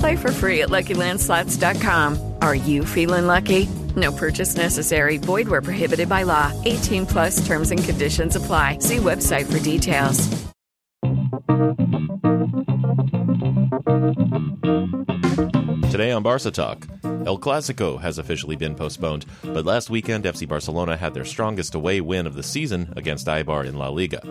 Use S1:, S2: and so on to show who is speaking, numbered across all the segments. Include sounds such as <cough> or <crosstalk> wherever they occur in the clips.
S1: Play for free at LuckyLandSlots.com. Are you feeling lucky? No purchase necessary. Void where prohibited by law. 18 plus terms and conditions apply. See website for details.
S2: Today on Barca Talk, El Clasico has officially been postponed, but last weekend FC Barcelona had their strongest away win of the season against Eibar in La Liga.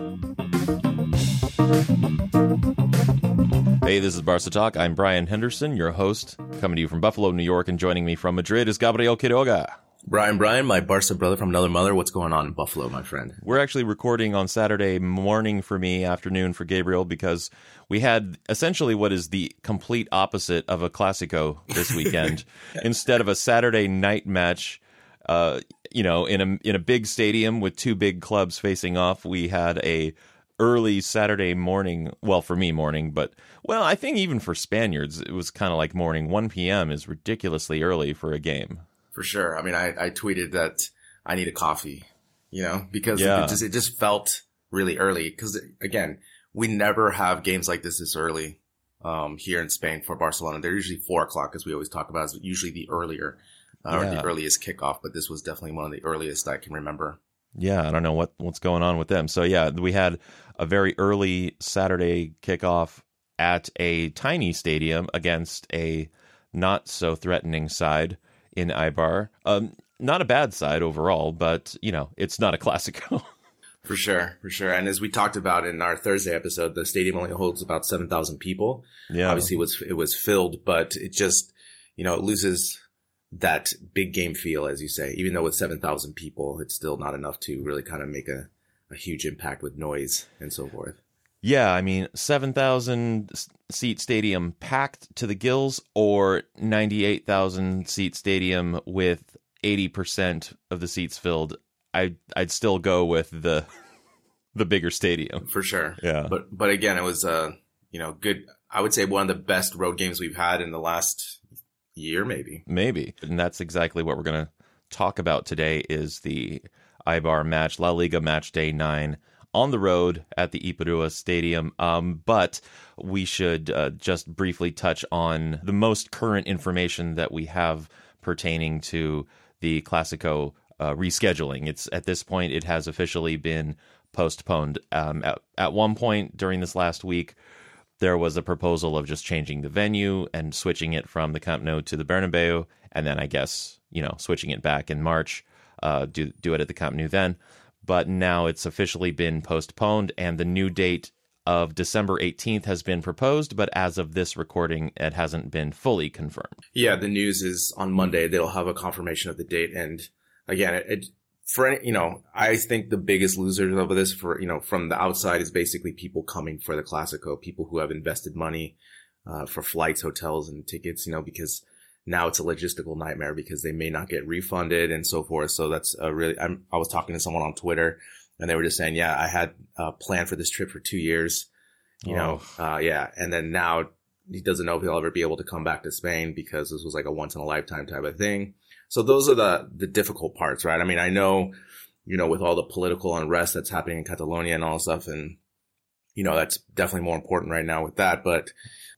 S2: Hey, this is Barca Talk. I'm Brian Henderson, your host, coming to you from Buffalo, New York, and joining me from Madrid is Gabriel Quiroga.
S3: Brian, Brian, my Barca brother from another mother. What's going on in Buffalo, my friend?
S2: We're actually recording on Saturday morning for me, afternoon for Gabriel, because we had essentially what is the complete opposite of a Clasico this <laughs> weekend. Instead of a Saturday night match, uh, you know, in a in a big stadium with two big clubs facing off, we had a early Saturday morning. Well, for me, morning, but well, I think even for Spaniards, it was kind of like morning. 1 p.m. is ridiculously early for a game.
S3: For sure. I mean, I, I tweeted that I need a coffee, you know, because
S2: Yeah.
S3: it just it just felt really early. Because again, we never have games like this this early um, here in Spain for Barcelona. They're usually four o'clock, as we always talk about. Is usually the earlier uh, or the earliest kickoff, but this was definitely one of the earliest I can remember.
S2: Yeah, I don't know what what's going on with them. So yeah, we had a very early Saturday kickoff at a tiny stadium against a not so threatening side in Eibar. Um, not a bad side overall, but you know, it's not a Clasico. <laughs>
S3: For sure, for sure. And as we talked about in our Thursday episode, the stadium only holds about seven thousand people.
S2: yeah,
S3: obviously it was it was filled, but it just you know it loses that big game feel, as you say. Even though with seven thousand people, it's still not enough to really kind of make a, a huge impact with noise and so forth.
S2: Yeah, I mean, 7,000 seat stadium packed to the gills or 98,000 seat stadium with 80% of the seats filled. I I'd still go with the <laughs> the bigger stadium.
S3: For sure.
S2: Yeah.
S3: But but again, it was uh you know good. I would say one of the best road games we've had in the last year, maybe.
S2: Maybe. And that's exactly what we're going to talk about today is the Eibar match, La Liga match day 9 on the road at the Ipurua Stadium. Um, but we should uh, just briefly touch on the most current information that we have pertaining to the Classico uh, rescheduling. It's at this point it has officially been postponed. Um, at, at one point during this last week, there was a proposal of just changing the venue and switching it from the Camp Nou to the Bernabeu, and then I guess you know switching it back in March, uh, do do it at the Camp Nou then. But now it's officially been postponed, and the new date of December 18th has been proposed. But as of this recording, it hasn't been fully confirmed.
S3: Yeah, the news is on Monday. They'll have a confirmation of the date, and again, it, it for any, you know, I think the biggest losers of this for you know from the outside is basically people coming for the Classico, people who have invested money uh, for flights, hotels, and tickets. You know, because now it's a logistical nightmare because they may not get refunded and so forth. So that's a really. I'm, I was talking to someone on Twitter, and they were just saying, yeah, I had uh, planned for this trip for two years. You know, uh, yeah, and then now he doesn't know if he'll ever be able to come back to Spain because this was like a once in a lifetime type of thing. So those are the the difficult parts, right? I mean, I know, you know, with all the political unrest that's happening in Catalonia and all stuff, and you know, that's definitely more important right now with that. But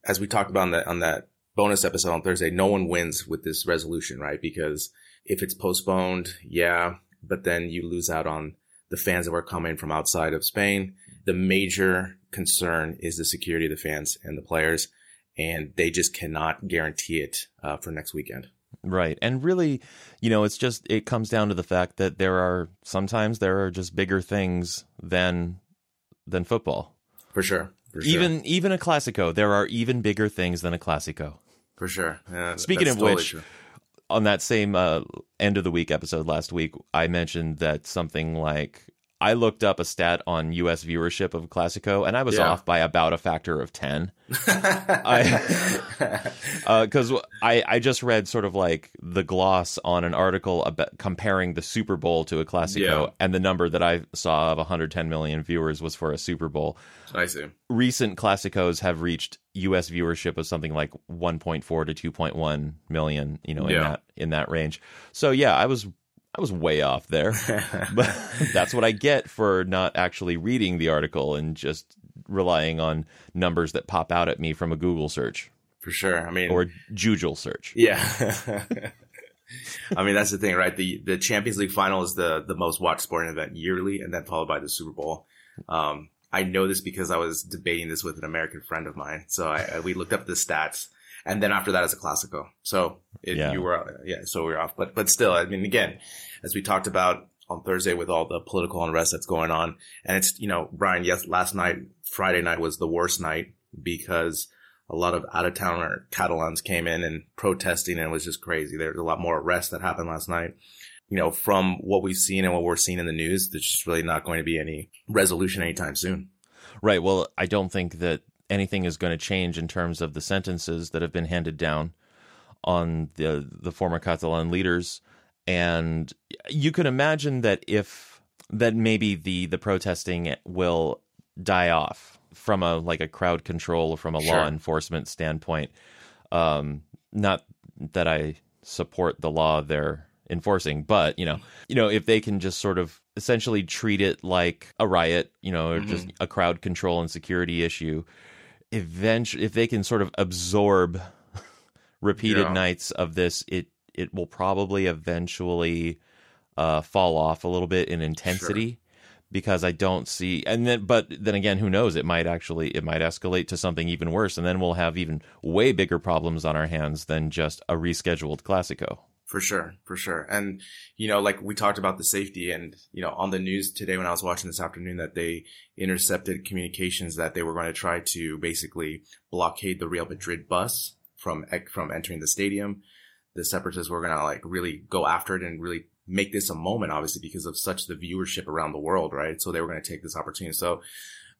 S3: as we talked about on that on that bonus episode on Thursday, no one wins with this resolution, right? Because if it's postponed, yeah, but then you lose out on the fans that were coming from outside of Spain. The major concern is the security of the fans and the players, and they just cannot guarantee it uh, for next weekend.
S2: Right. And really, you know, it's just, it comes down to the fact that there are sometimes there are just bigger things than than football.
S3: For sure. For sure.
S2: Even even a Classico, there are even bigger things than a Classico.
S3: For sure. Yeah,
S2: Speaking of
S3: totally
S2: which,
S3: true.
S2: on that same uh, end of the week episode last week, I mentioned that something like I looked up a stat on U.S. viewership of Classico, and I was
S3: Yeah.
S2: off by about a factor of ten. <laughs> I uh, because I I just read sort of like the gloss on an article about comparing the Super Bowl to a Classico,
S3: Yeah.
S2: and the number that I saw of 110 million viewers was for a Super Bowl.
S3: I see.
S2: Recent Classicos have reached U.S. viewership of something like 1.4 to 2.1 million, you know, in
S3: Yeah.
S2: that in that range. So yeah, I was I was way off there, <laughs> but that's what I get for not actually reading the article and just relying on numbers that pop out at me from a Google search
S3: For sure. I mean,
S2: or Jujul search.
S3: Yeah. <laughs> I mean, that's the thing, right? The the Champions League final is the the most watched sporting event yearly, and then followed by the Super Bowl. Um, I know this because I was debating this with an American friend of mine. So I, I- we looked up the stats, and then after that is a Classico. So it,
S2: Yeah.
S3: you were, yeah, so we were off. But but still, I mean, again, as we talked about on Thursday with all the political unrest that's going on, and it's you know, Brian, yes, last night, Friday night was the worst night because a lot of out of towner Catalans came in and protesting and it was just crazy. There's a lot more arrests that happened last night. You know, from what we've seen and what we're seeing in the news, there's just really not going to be any resolution anytime soon.
S2: Right. Well, I don't think that anything is going to change in terms of the sentences that have been handed down on the the former Catalan leaders, and you can imagine that if that maybe the the protesting will die off from a like a crowd control or from a law enforcement standpoint. Um, not that I support the law they're enforcing, but you know, you know, if they can just sort of essentially treat it like a riot, you know, or just a crowd control and security issue, eventually, if they can sort of absorb <laughs> repeated
S3: Yeah.
S2: nights of this, it it will probably eventually uh, fall off a little bit in intensity because I don't see and then but then again who knows it might actually it might escalate to something even worse and then we'll have even way bigger problems on our hands than just a rescheduled classico.
S3: For sure, for sure. And, you know, like we talked about the safety and, you know, on the news today when I was watching this afternoon that they intercepted communications that they were going to try to basically blockade the Real Madrid bus from, from entering the stadium. The separatists were going to like really go after it and really make this a moment, obviously, because of such the viewership around the world, right? So they were going to take this opportunity. So,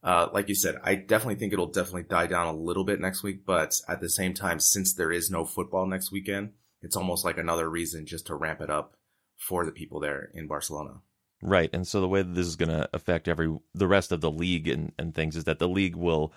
S3: uh, like you said, I definitely think it'll definitely die down a little bit next week, but at the same time, since there is no football next weekend, it's almost like another reason just to ramp it up for the people there in Barcelona.
S2: Right. And so the way that this is going to affect every the rest of the league and, and things is that the league will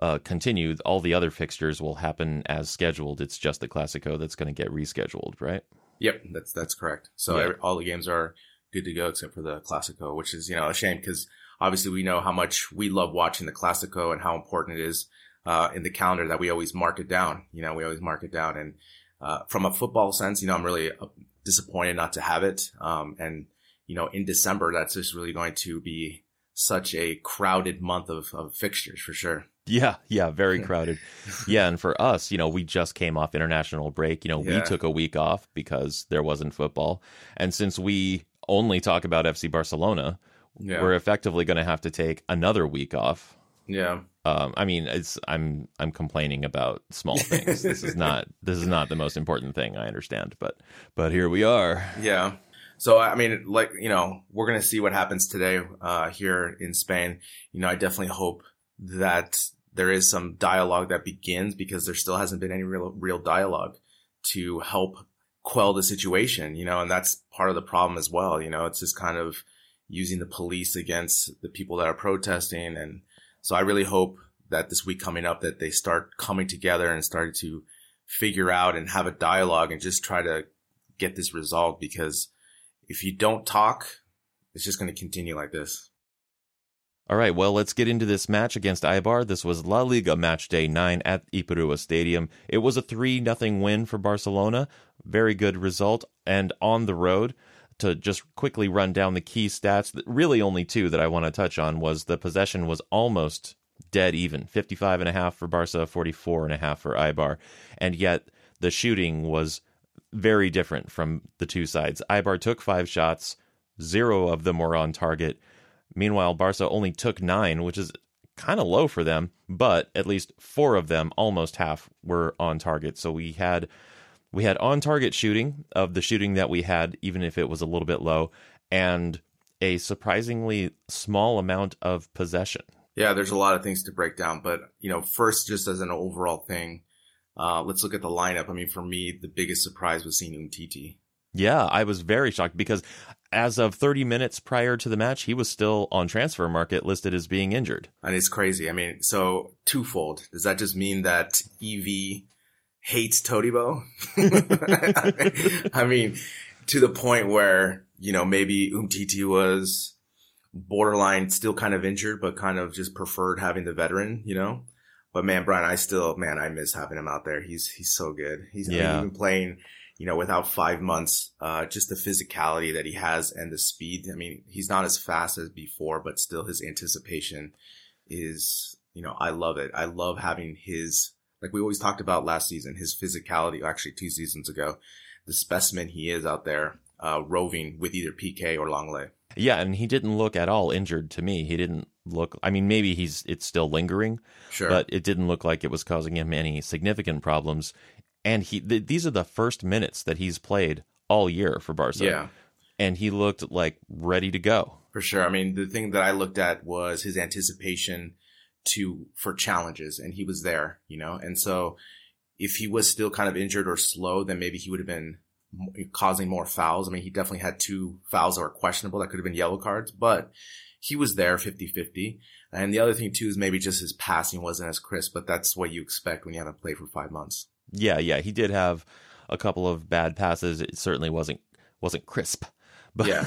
S2: uh, continue. All the other fixtures will happen as scheduled. It's just the Classico that's going to get rescheduled, right?
S3: Yep, that's that's correct. So every, all the games are good to go except for the Classico, which is you know a shame because obviously we know how much we love watching the Classico and how important it is uh, in the calendar that we always mark it down. You know, we always mark it down, and uh, from a football sense, you know, I'm really uh, disappointed not to have it. Um, and you know, in December, that's just really going to be such a crowded month of, of fixtures for sure.
S2: Yeah, yeah, very crowded. yeah, and for us, you know, we just came off international break. You know, we took a week off because there wasn't football. And since we only talk about FC Barcelona,
S3: Yeah,
S2: we're effectively going to have to take another week off.
S3: yeah.
S2: Um, I mean, it's I'm I'm complaining about small things. this is not <laughs> this is not the most important thing. I understand, but but here we are.
S3: Yeah. So I mean, like you know, we're gonna see what happens today uh, here in Spain. You know, I definitely hope that there is some dialogue that begins because there still hasn't been any real real dialogue to help quell the situation. You know, and that's part of the problem as well. You know, it's just kind of using the police against the people that are protesting, and so I really hope that this week coming up that they start coming together and start to figure out and have a dialogue and just try to get this resolved because if you don't talk, it's just going to continue like this.
S2: All right, well, let's get into this match against Eibar. This was La Liga match day 9 at Ipurua Stadium. It was a 3 nothing win for Barcelona. Very good result and on the road. To just quickly run down the key stats, really only two that I want to touch on was the possession was almost dead even. 55 and a half for Barca, 44 and a half for Eibar. And yet the shooting was very different from the two sides. Eibar took 5 shots, 0 of them were on target. Meanwhile, Barca only took nine, which is kind of low for them, but at least four of them, almost half, were on target. So we had we had on target shooting of the shooting that we had, even if it was a little bit low, and a surprisingly small amount of possession.
S3: Yeah, there's a lot of things to break down, but you know, first, just as an overall thing, uh, let's look at the lineup. I mean, for me, the biggest surprise was seeing Umtiti.
S2: Yeah, I was very shocked because as of 30 minutes prior to the match, he was still on transfer market listed as being injured.
S3: And it's crazy. I mean, so twofold. Does that just mean that EV hates Todibo? <laughs> I mean, to the point where, you know, maybe Umtiti was borderline still kind of injured, but kind of just preferred having the veteran, you know? But man, Brian, I still, man, I miss having him out there. He's, he's so good. He's yeah. even playing you know, without five months, uh, just the physicality that he has and the speed. I mean, he's not as fast as before, but still his anticipation is, you know, I love it. I love having his, like we always talked about last season, his physicality, actually two seasons ago, the specimen he is out there, uh, roving with either PK or Lenglet.
S2: Yeah, and he didn't look at all injured to me. He didn't look. I mean, maybe he's it's still lingering,
S3: sure,
S2: but it didn't look like it was causing him any significant problems and he th- these are the first minutes that he's played all year for Barca.
S3: Yeah,
S2: and he looked like ready to go
S3: for sure. I mean, the thing that I looked at was his anticipation to for challenges, and he was there, you know. And so, if he was still kind of injured or slow, then maybe he would have been causing more fouls. I mean, he definitely had two fouls that were questionable that could have been yellow cards, but he was there 50-50. And the other thing too is maybe just his passing wasn't as crisp, but that's what you expect when you haven't played for five months.
S2: Yeah, yeah, he did have a couple of bad passes. It certainly wasn't wasn't crisp. <laughs>
S3: But yeah.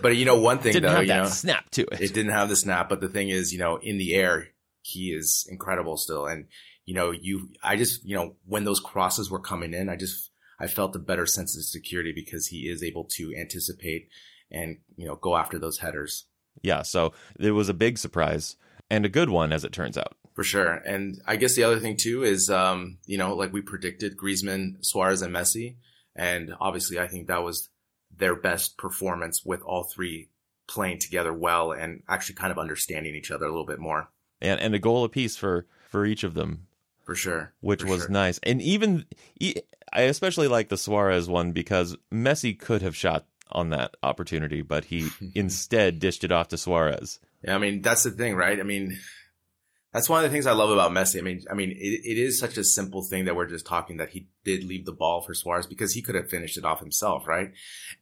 S3: But you know one thing
S2: didn't
S3: though,
S2: have
S3: you
S2: that
S3: know,
S2: snap to it.
S3: It didn't have the snap, but the thing is, you know, in the air, he is incredible still. And you know, you I just, you know, when those crosses were coming in, I just I felt a better sense of security because he is able to anticipate and, you know, go after those headers.
S2: Yeah, so it was a big surprise and a good one as it turns out.
S3: For sure. And I guess the other thing too is, um, you know, like we predicted Griezmann, Suarez, and Messi. And obviously I think that was their best performance with all three playing together well and actually kind of understanding each other a little bit more.
S2: And, and a goal apiece for, for each of them.
S3: For sure.
S2: Which
S3: for
S2: was
S3: sure.
S2: nice. And even, I especially like the Suarez one because Messi could have shot on that opportunity, but he <laughs> instead dished it off to Suarez.
S3: Yeah, I mean, that's the thing, right? I mean, that's one of the things I love about Messi. I mean, I mean, it, it is such a simple thing that we're just talking that he did leave the ball for Suarez because he could have finished it off himself, right?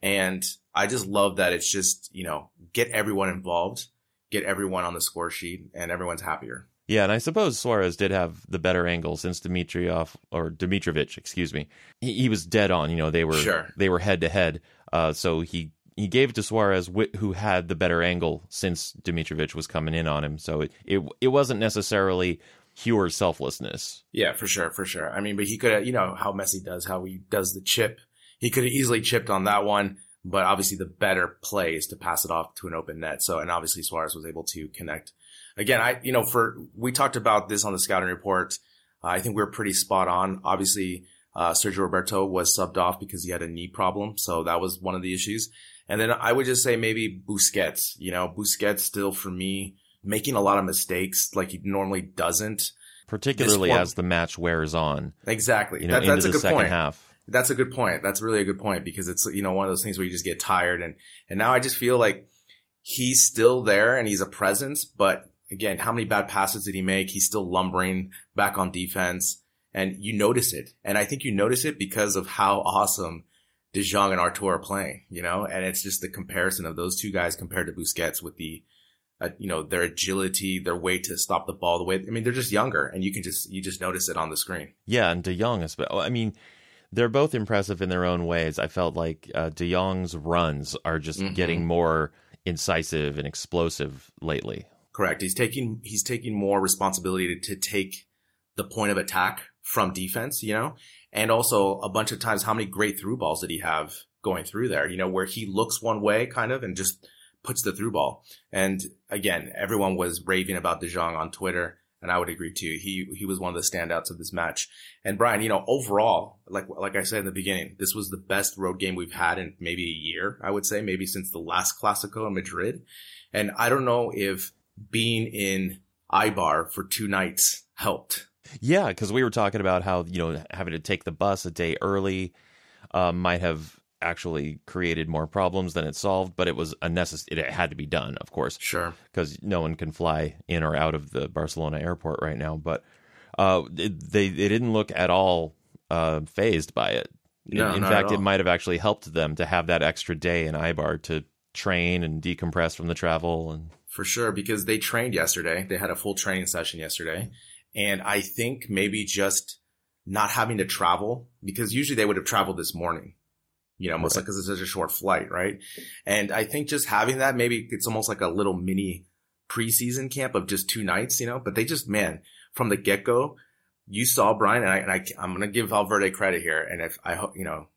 S3: And I just love that it's just, you know, get everyone involved, get everyone on the score sheet and everyone's happier.
S2: Yeah, and I suppose Suarez did have the better angle since Dimitrov or Dimitrovic, excuse me. He, he was dead on. You know, they were
S3: sure.
S2: they were head to head. Uh, so he he gave it to Suarez, who had the better angle since Dimitrovic was coming in on him. So it it, it wasn't necessarily pure selflessness.
S3: Yeah, for sure, for sure. I mean, but he could have, you know, how Messi does, how he does the chip. He could have easily chipped on that one, but obviously the better play is to pass it off to an open net. So, and obviously Suarez was able to connect. Again, I, you know, for, we talked about this on the scouting report. Uh, I think we are pretty spot on. Obviously, uh, Sergio Roberto was subbed off because he had a knee problem. So that was one of the issues. And then I would just say maybe Busquets, you know, Busquets still for me making a lot of mistakes like he normally doesn't.
S2: Particularly as the match wears on.
S3: Exactly.
S2: You know,
S3: that, that's
S2: into
S3: a
S2: the
S3: good
S2: second
S3: point.
S2: half.
S3: That's a good point. That's really a good point because it's, you know, one of those things where you just get tired and, and now I just feel like he's still there and he's a presence, but again, how many bad passes did he make? He's still lumbering back on defense and you notice it. And I think you notice it because of how awesome De Jong and Artur are playing, you know, and it's just the comparison of those two guys compared to Busquets with the, uh, you know, their agility, their way to stop the ball, the way, I mean, they're just younger and you can just, you just notice it on the screen.
S2: Yeah. And De Jong, well. I mean, they're both impressive in their own ways. I felt like uh, De Jong's runs are just
S3: Mhm.
S2: getting more incisive and explosive lately.
S3: Correct. He's taking, he's taking more responsibility to, to take the point of attack from defense, you know, and also a bunch of times how many great through balls did he have going through there, you know, where he looks one way kind of and just puts the through ball. And again, everyone was raving about De Jong on Twitter And I would agree too. He he was one of the standouts of this match. And Brian, you know, overall, like like I said in the beginning, this was the best road game we've had in maybe a year. I would say maybe since the last Clasico in Madrid. And I don't know if being in Eibar for two nights helped.
S2: Yeah, because we were talking about how you know having to take the bus a day early uh, might have actually created more problems than it solved, but it was a necess- it had to be done, of course.
S3: Sure.
S2: Because no one can fly in or out of the Barcelona airport right now. But uh, they they didn't look at all uh, phased by it.
S3: No,
S2: in, in fact, it might have actually helped them to have that extra day in Eibar to train and decompress from the travel and
S3: For sure, because they trained yesterday. They had a full training session yesterday. And I think maybe just not having to travel, because usually they would have traveled this morning, you know, almost
S2: Right.
S3: like because it's such a short flight, right? And I think just having that, maybe it's almost like a little mini preseason camp of just two nights, you know, but they just, man, from the get go, you saw Brian and I, and I, I'm going to give Valverde credit here. And if I hope, you know,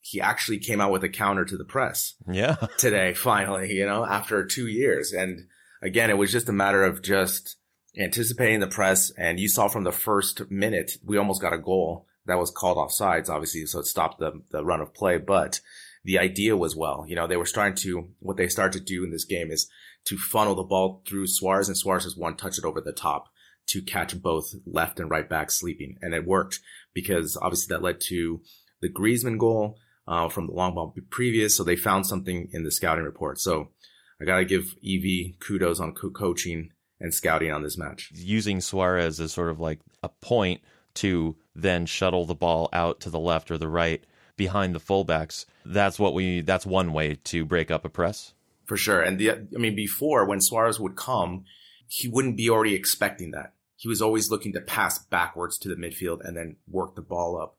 S3: he actually came out with a counter to the press
S2: yeah, <laughs>
S3: today, finally, you know, after two years. And again, it was just a matter of just anticipating the press. And you saw from the first minute, we almost got a goal that was called off sides, obviously. So it stopped the, the run of play. But the idea was well, you know, they were starting to, what they started to do in this game is to funnel the ball through Suarez and Suarez has one touch it over the top to catch both left and right back sleeping. And it worked because obviously that led to the Griezmann goal uh, from the long ball previous. So they found something in the scouting report. So I got to give EV kudos on co- coaching and scouting on this match.
S2: using Suarez as sort of like a point to then shuttle the ball out to the left or the right behind the fullbacks. That's what we. That's one way to break up a press.
S3: For sure. And the, I mean, before when Suarez would come, he wouldn't be already expecting that. He was always looking to pass backwards to the midfield and then work the ball up.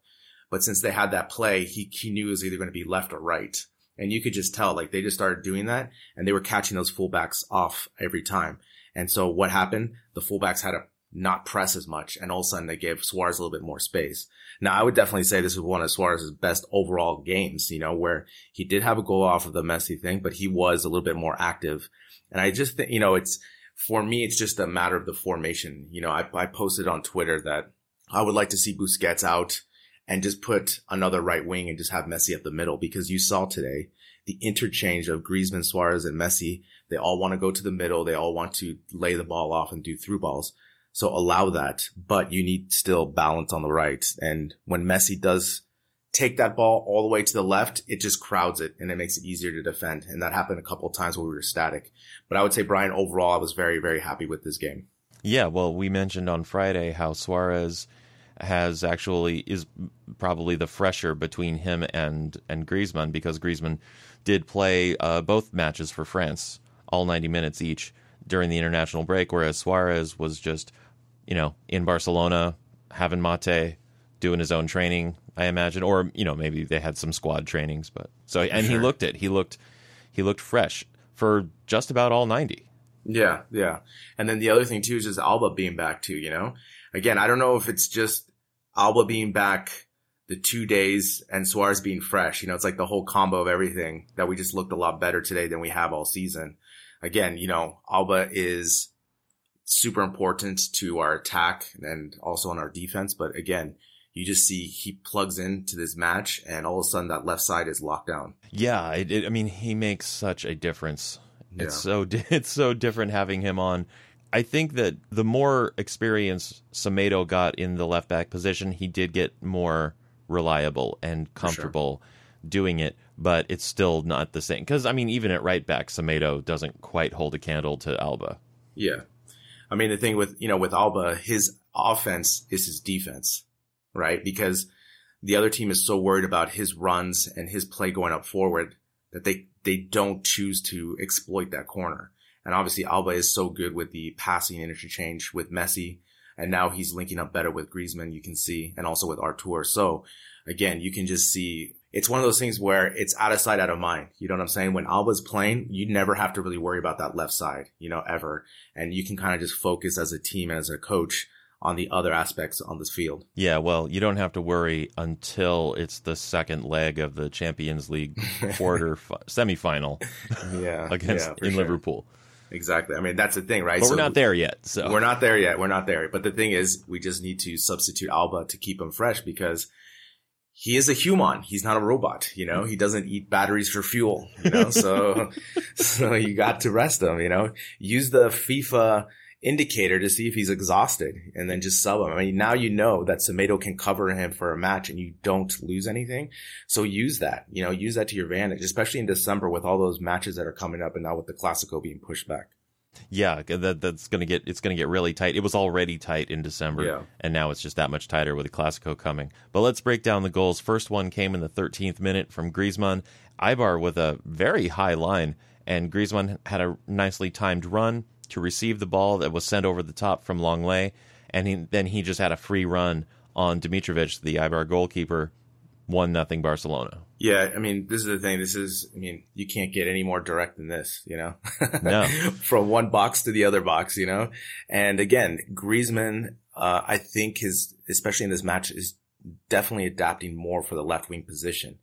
S3: But since they had that play, he, he knew it was either going to be left or right. And you could just tell, like, they just started doing that and they were catching those fullbacks off every time. And so what happened? The fullbacks had to not press as much. And all of a sudden they gave Suarez a little bit more space. Now, I would definitely say this was one of Suarez's best overall games, you know, where he did have a goal off of the Messi thing, but he was a little bit more active. And I just think, you know, it's, for me, it's just a matter of the formation. You know, I, I posted on Twitter that I would like to see Busquets out and just put another right wing and just have Messi up the middle because you saw today the interchange of Griezmann, Suarez, and Messi. They all want to go to the middle. They all want to lay the ball off and do through balls. So allow that, but you need still balance on the right. And when Messi does take that ball all the way to the left, it just crowds it and it makes it easier to defend. And that happened a couple of times when we were static. But I would say, Brian, overall, I was very, very happy with this game.
S2: Yeah, well, we mentioned on Friday how Suarez has actually is probably the fresher between him and and Griezmann because Griezmann did play uh, both matches for France, all 90 minutes each during the international break, whereas Suarez was just, you know, in Barcelona having mate, doing his own training, I imagine, or you know maybe they had some squad trainings, but so and he looked it, he looked he looked fresh for just about all 90.
S3: Yeah, yeah. And then the other thing too is just Alba being back too, you know? Again, I don't know if it's just Alba being back the two days and Suarez being fresh. You know, it's like the whole combo of everything that we just looked a lot better today than we have all season. Again, you know, Alba is super important to our attack and also on our defense. But again, you just see he plugs into this match and all of a sudden that left side is locked down.
S2: Yeah, it, it, I mean, he makes such a difference.
S3: Yeah.
S2: It's so <laughs> it's so different having him on. I think that the more experience Semedo got in the left back position, he did get more reliable and comfortable doing it. But it's still not the same because I mean, even at right back, Semedo doesn't quite hold a candle to Alba.
S3: Yeah. I mean, the thing with, you know, with Alba, his offense is his defense, right? Because the other team is so worried about his runs and his play going up forward that they, they don't choose to exploit that corner. And obviously Alba is so good with the passing interchange with Messi. And now he's linking up better with Griezmann, you can see, and also with Artur. So again, you can just see it's one of those things where it's out of sight, out of mind. You know what I'm saying? When Alba's playing, you never have to really worry about that left side, you know, ever. And you can kind of just focus as a team as a coach on the other aspects on this field.
S2: Yeah, well, you don't have to worry until it's the second leg of the Champions League <laughs> quarter fi- semifinal <laughs>
S3: Yeah. <laughs>
S2: against
S3: yeah,
S2: in
S3: sure.
S2: Liverpool.
S3: exactly. I mean, that's the thing, right?
S2: But
S3: So
S2: we're not there yet. So
S3: We're not there yet. We're not there. But the thing is, we just need to substitute Alba to keep him fresh because he is a human. He's not a robot. You know, he doesn't eat batteries for fuel. You know, so <laughs> so you got to rest him. You know, use the FIFA indicator to see if he's exhausted, and then just sub him. I mean, now you know that Semedo can cover him for a match, and you don't lose anything. So use that. You know, use that to your advantage, especially in December with all those matches that are coming up, and now with the Classico being pushed back.
S2: Yeah, that that's gonna get it's gonna get really tight. It was already tight in December,
S3: Yeah.
S2: and now it's just that much tighter with the Classico coming. But let's break down the goals. First one came in the 13th minute from Griezmann. Eibar with a very high line, and Griezmann had a nicely timed run to receive the ball that was sent over the top from Lenglet, and he, then he just had a free run on Dimitrovic, the Eibar goalkeeper. One nothing Barcelona.
S3: Yeah, I mean, this is the thing. This is, I mean, you can't get any more direct than this, you know?
S2: No. <laughs>
S3: From one box to the other box, you know? And again, Griezmann, uh, I think his, especially in this match, is definitely adapting more for the left wing position.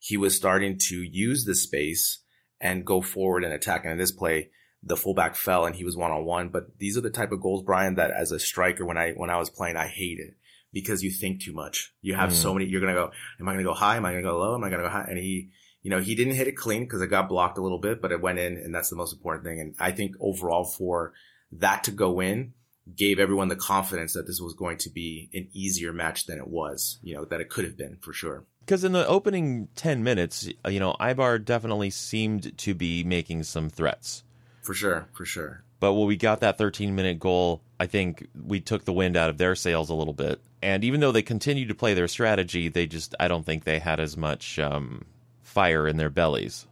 S3: He was starting to use the space and go forward and attack. And in this play, the fullback fell and he was one on one. But these are the type of goals, Brian, that as a striker, when I, when I was playing, I hated because you think too much. You have so hmm. many, you're going to go, am I going to go high? Am I going to go low? Am I going to go high? And he, you know, he didn't hit it clean because it got blocked a little bit, but it went in and that's the most important thing. And I think overall for that to go in gave everyone the confidence that this was going to be an easier match than it was, you know, that it could have been for sure.
S2: Because in the opening 10 minutes, you know, Eibar definitely seemed to be making some threats.
S3: For sure. For sure.
S2: But when we got that 13 minute goal, I think we took the wind out of their sails a little bit. And even though they continued to play their strategy, they just, I don't think they had as much um, fire in their bellies.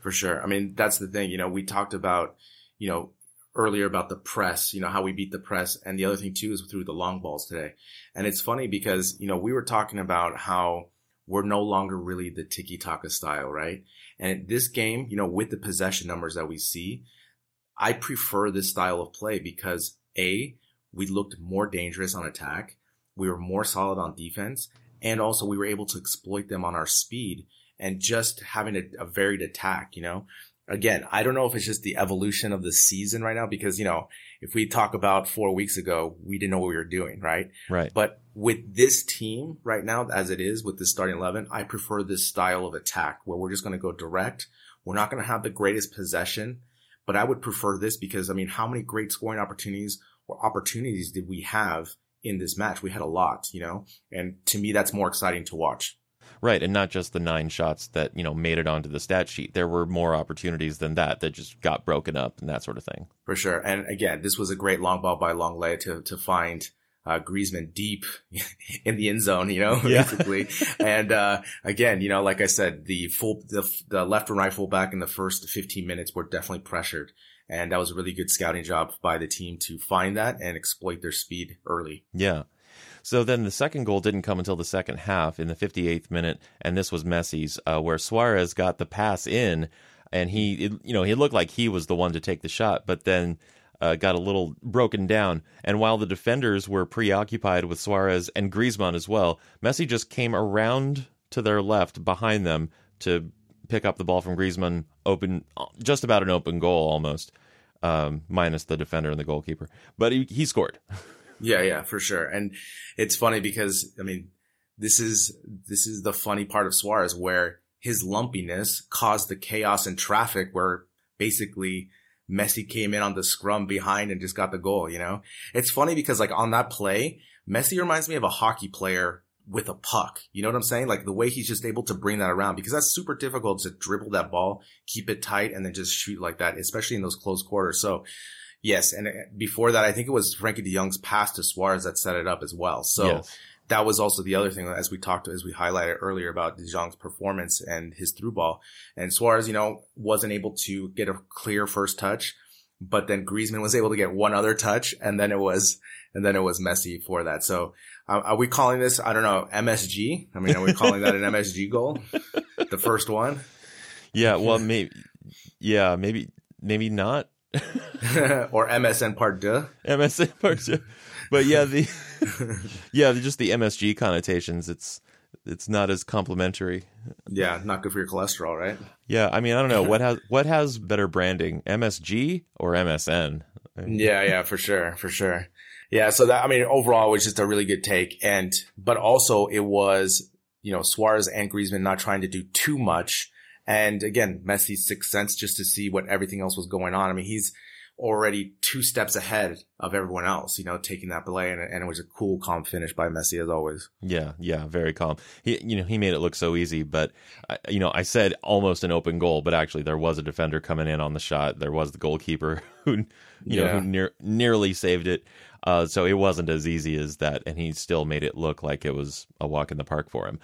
S3: For sure. I mean, that's the thing. You know, we talked about, you know, earlier about the press, you know, how we beat the press. And the other thing too is through the long balls today. And it's funny because, you know, we were talking about how we're no longer really the tiki taka style, right? And this game, you know, with the possession numbers that we see, I prefer this style of play because A, we looked more dangerous on attack. We were more solid on defense. And also we were able to exploit them on our speed and just having a, a varied attack, you know? Again, I don't know if it's just the evolution of the season right now because, you know, if we talk about four weeks ago, we didn't know what we were doing, right?
S2: Right.
S3: But with this team right now, as it is with the starting 11, I prefer this style of attack where we're just going to go direct. We're not going to have the greatest possession, but I would prefer this because, I mean, how many great scoring opportunities or opportunities did we have in this match? We had a lot, you know, and to me, that's more exciting to watch.
S2: Right. And not just the nine shots that, you know, made it onto the stat sheet. There were more opportunities than that that just got broken up and that sort of thing.
S3: For sure. And again, this was a great long ball by Lenglet to, to find, uh, Griezmann deep <laughs> in the end zone, you know, <laughs>
S2: Yeah.
S3: basically. and, uh, again, you know, like I said, the full, the, the left and right fullback in the first 15 minutes were definitely pressured. And that was a really good scouting job by the team to find that and exploit their speed early.
S2: Yeah. So then the second goal didn't come until the second half in the 58th minute, and this was Messi's, uh, where Suarez got the pass in, and he, it, you know, he looked like he was the one to take the shot, but then uh, got a little broken down. And while the defenders were preoccupied with Suarez and Griezmann as well, Messi just came around to their left behind them to pick up the ball from Griezmann, open, just about an open goal almost, um, minus the defender and the goalkeeper. But he, he scored. <laughs>
S3: Yeah, yeah, for sure. And it's funny because I mean, this is this is the funny part of Suarez where his lumpiness caused the chaos and traffic where basically Messi came in on the scrum behind and just got the goal, you know? It's funny because like on that play, Messi reminds me of a hockey player with a puck. You know what I'm saying? Like the way he's just able to bring that around because that's super difficult to dribble that ball, keep it tight and then just shoot like that, especially in those close quarters. So Yes, and uh, before that, I think it was Frenkie De Jong's pass to Suarez that set it up as well. So
S2: Yes.
S3: that was also the other thing, as we talked, as we highlighted earlier about De Jong's performance and his through ball. And Suarez, you know, wasn't able to get a clear first touch, but then Griezmann was able to get one other touch, and then it was, and then it was Messi for that. So uh, are we calling this? I don't know, MSG? I mean, are we calling that an <laughs> MSG goal? The first one,
S2: Yeah, well, maybe. Yeah, maybe. Maybe not. <laughs>
S3: or MSN part deux?
S2: MSN Part yeah. but yeah, the <laughs> yeah, just the MSG connotations. It's it's not as complimentary.
S3: Yeah, not good for your cholesterol, right?
S2: Yeah, I mean, I don't know what has what has better branding, MSG or MSN.
S3: Yeah, yeah, for sure, for sure. Yeah, so that I mean, overall, it was just a really good take, and but also it was you know Suarez and Griezmann not trying to do too much, and again, Messi's sixth sense just to see what everything else was going on. I mean, he's already two steps ahead of everyone else, you know, taking that play. And, and, it was a cool, calm finish by Messi as always.
S2: Yeah. Yeah. Very calm. He, you know, he made it look so easy, but you know, I said almost an open goal, but actually there was a defender coming in on the shot. There was the goalkeeper <laughs> who, you yeah. know, who near, nearly saved it. Uh, so it wasn't as easy as that. And he still made it look like it was a walk in the park for him.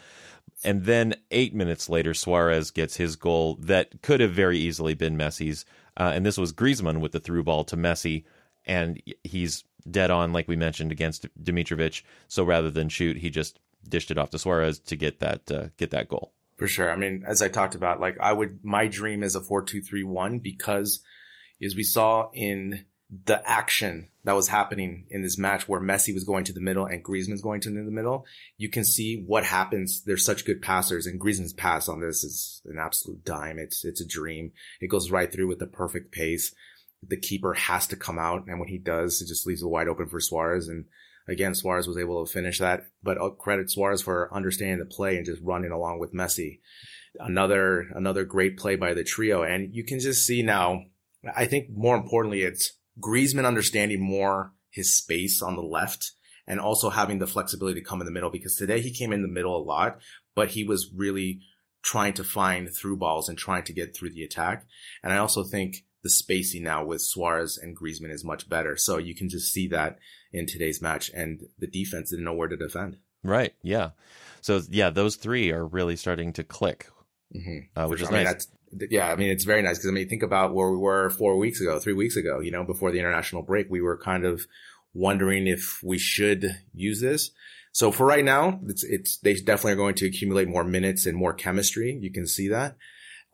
S2: And then eight minutes later, Suarez gets his goal that could have very easily been Messi's. Uh, and this was Griezmann with the through ball to Messi. And he's dead on, like we mentioned, against Dimitrovic. So rather than shoot, he just dished it off to Suarez to get that uh, get that goal.
S3: For sure. I mean, as I talked about, like I would, my dream is a four-two-three-one because, as we saw in the action that was happening in this match where Messi was going to the middle and Griezmann's going to the middle, you can see what happens. They're such good passers and Griezmann's pass on this is an absolute dime. It's, it's a dream. It goes right through with the perfect pace. The keeper has to come out. And when he does, it just leaves it wide open for Suarez. And again, Suarez was able to finish that, but I'll credit Suarez for understanding the play and just running along with Messi. Another, another great play by the trio. And you can just see now, I think more importantly, it's Griezmann understanding more his space on the left and also having the flexibility to come in the middle because today he came in the middle a lot, but he was really trying to find through balls and trying to get through the attack. And I also think the spacing now with Suarez and Griezmann is much better. So you can just see that in today's match and the defense didn't know where to defend.
S2: Right. Yeah. So yeah, those three are really starting to click, mm-hmm. uh, which
S3: is
S2: I mean,
S3: nice yeah, I mean, it's very nice because I mean, think about where we were four weeks ago, three weeks ago, you know, before the international break, we were kind of wondering if we should use this. So for right now, it's, it's, they definitely are going to accumulate more minutes and more chemistry. You can see that.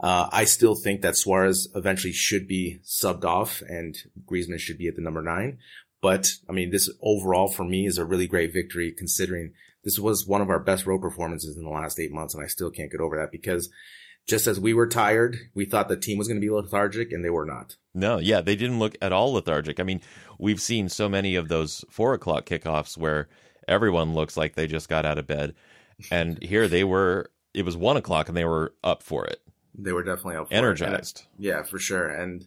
S3: Uh, I still think that Suarez eventually should be subbed off and Griezmann should be at the number nine. But I mean, this overall for me is a really great victory considering this was one of our best road performances in the last eight months. And I still can't get over that because just as we were tired, we thought the team was going to be lethargic, and they were not.
S2: No, yeah, they didn't look at all lethargic. I mean, we've seen so many of those four o'clock kickoffs where everyone looks like they just got out of bed, and here they were. It was one o'clock, and they were up for it.
S3: They were definitely up,
S2: energized.
S3: yeah, for sure. And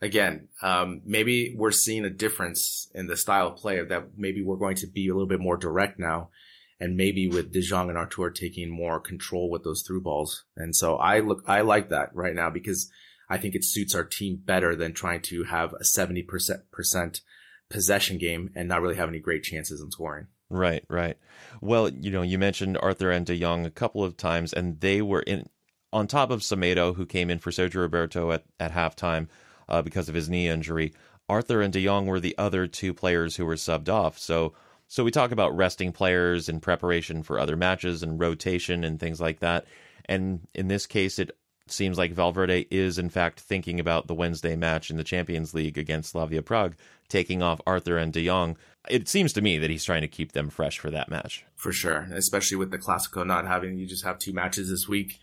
S3: again, um, maybe we're seeing a difference in the style of play that maybe we're going to be a little bit more direct now and maybe with De Jong and Artur taking more control with those through balls. And so I look, I like that right now because I think it suits our team better than trying to have a 70% possession game and not really have any great chances in scoring.
S2: Right, right. Well, you know, you mentioned Arthur and De Jong a couple of times, and they were in on top of Semedo, who came in for Sergio Roberto at, at halftime uh, because of his knee injury. Arthur and De Jong were the other two players who were subbed off. So so we talk about resting players in preparation for other matches and rotation and things like that. And in this case, it seems like Valverde is in fact thinking about the Wednesday match in the Champions League against Slavia Prague, taking off Arthur and De Jong. It seems to me that he's trying to keep them fresh for that match.
S3: For sure, especially with the Classico not having you just have two matches this week,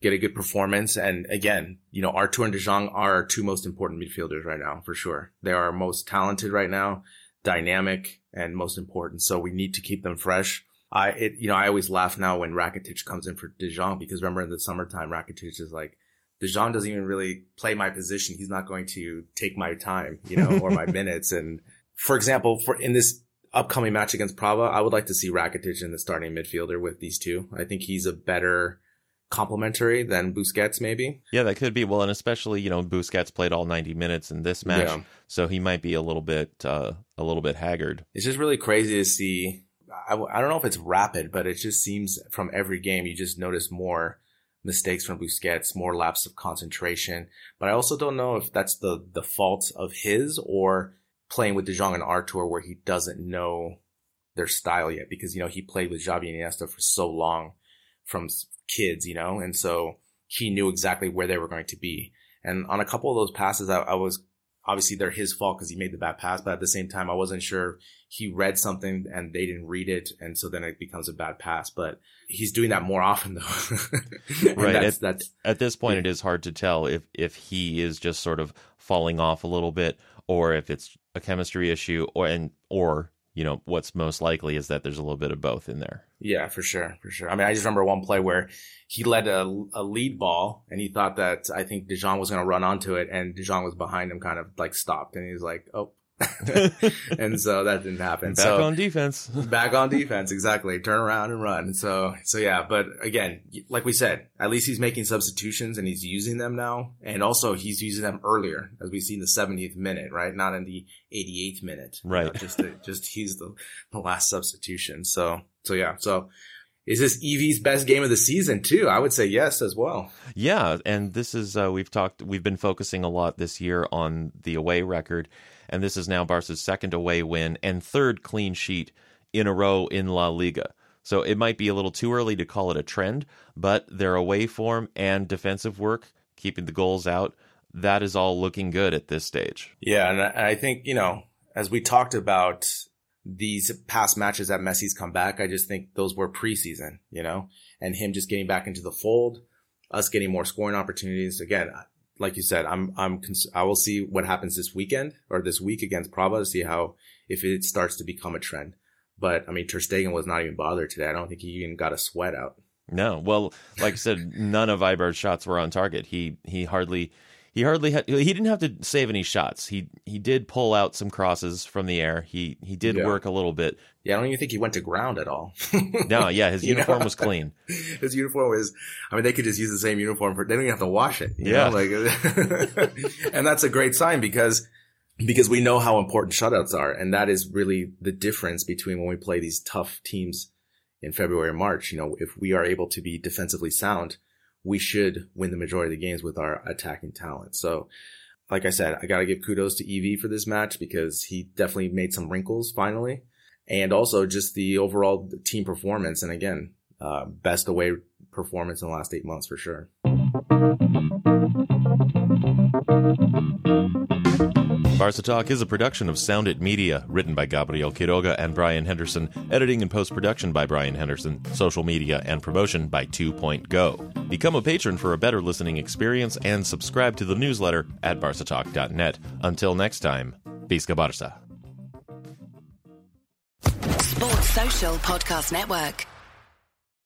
S3: get a good performance, and again, you know Artur and De Jong are our two most important midfielders right now for sure. They are most talented right now dynamic, and most important. So we need to keep them fresh. I, it, you know, I always laugh now when Rakitic comes in for De Jong because remember in the summertime, Rakitic is like, De Jong doesn't even really play my position. He's not going to take my time, you know, or my <laughs> minutes. And for example, for in this upcoming match against Prava, I would like to see Rakitic in the starting midfielder with these two. I think he's a better complementary than Busquets, maybe.
S2: Yeah, that could be. Well, and especially you know Busquets played all ninety minutes in this match, yeah. so he might be a little bit uh, a little bit haggard.
S3: It's just really crazy to see. I, I don't know if it's rapid, but it just seems from every game you just notice more mistakes from Busquets, more lapse of concentration. But I also don't know if that's the the fault of his or playing with De Jong and Artur where he doesn't know their style yet because you know he played with Xavi and Iniesta for so long from kids, you know, and so he knew exactly where they were going to be. And on a couple of those passes, I, I was obviously they're his fault because he made the bad pass, but at the same time, I wasn't sure he read something and they didn't read it, and so then it becomes a bad pass. But he's doing that more <laughs> often though.
S2: right.
S3: That's,
S2: at,
S3: that's
S2: at this point, it is hard to tell if if he is just sort of falling off a little bit, or if it's a chemistry issue, or and or you know what's most likely is that there's a little bit of both in there.
S3: Yeah, for sure, for sure. I mean, I just remember one play where he led a, a lead ball and he thought that I think DeJong was going to run onto it and DeJong was behind him, kind of like stopped and he was like, "Oh." <laughs> and so that didn't happen.
S2: Back
S3: so,
S2: on defense. <laughs>
S3: back on defense, exactly. Turn around and run. So, so yeah. But again, like we said, at least he's making substitutions and he's using them now, and also he's using them earlier, as we see in the 70th minute, right? Not in the 88th minute,
S2: right?
S3: You know, just just he's the the last substitution. So, so yeah. So. Is this Evie's best game of the season too? I would say yes as well.
S2: Yeah, and this is uh, we've talked we've been focusing a lot this year on the away record and this is now Barca's second away win and third clean sheet in a row in La Liga. So it might be a little too early to call it a trend, but their away form and defensive work, keeping the goals out, that is all looking good at this stage.
S3: Yeah, and I think, you know, as we talked about these past matches that Messi's come back, I just think those were preseason, you know, and him just getting back into the fold, us getting more scoring opportunities. Again, like you said, I'm, I'm, cons- I will see what happens this weekend or this week against Prava to see how, if it starts to become a trend. But I mean, Ter Stegen was not even bothered today. I don't think he even got a sweat out.
S2: No, well, like I said, none of Eibar's shots were on target. He he hardly he hardly had he didn't have to save any shots. He he did pull out some crosses from the air. He he did
S3: Yeah.
S2: work a little bit.
S3: Yeah, I don't even think he went to ground at all. <laughs>
S2: No, yeah, his <laughs>
S3: know?
S2: uniform was clean. <laughs>
S3: His uniform was, I mean, they could just use the same uniform for, they don't even have to wash it. you
S2: Yeah.
S3: know, Like, and that's a great sign because, because we know how important shutouts are. And that is really the difference between when we play these tough teams in February and March. You know, if we are able to be defensively sound, we should win the majority of the games with our attacking talent. So, like I said, I got to give kudos to EV for this match because he definitely made some wrinkles finally. And also just the overall team performance. And again, uh, best away performance in the last eight months for sure.
S2: Barca Talk is a production of Sound It Media, written by Gabriel Quiroga and Brian Henderson, editing and post production by Brian Henderson, social media and promotion by Two Point Go. Become a patron for a better listening experience and subscribe to the newsletter at barcatalk.net. Until next time, Visca Barca.
S4: Sports Social Podcast Network.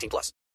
S5: 18 plus.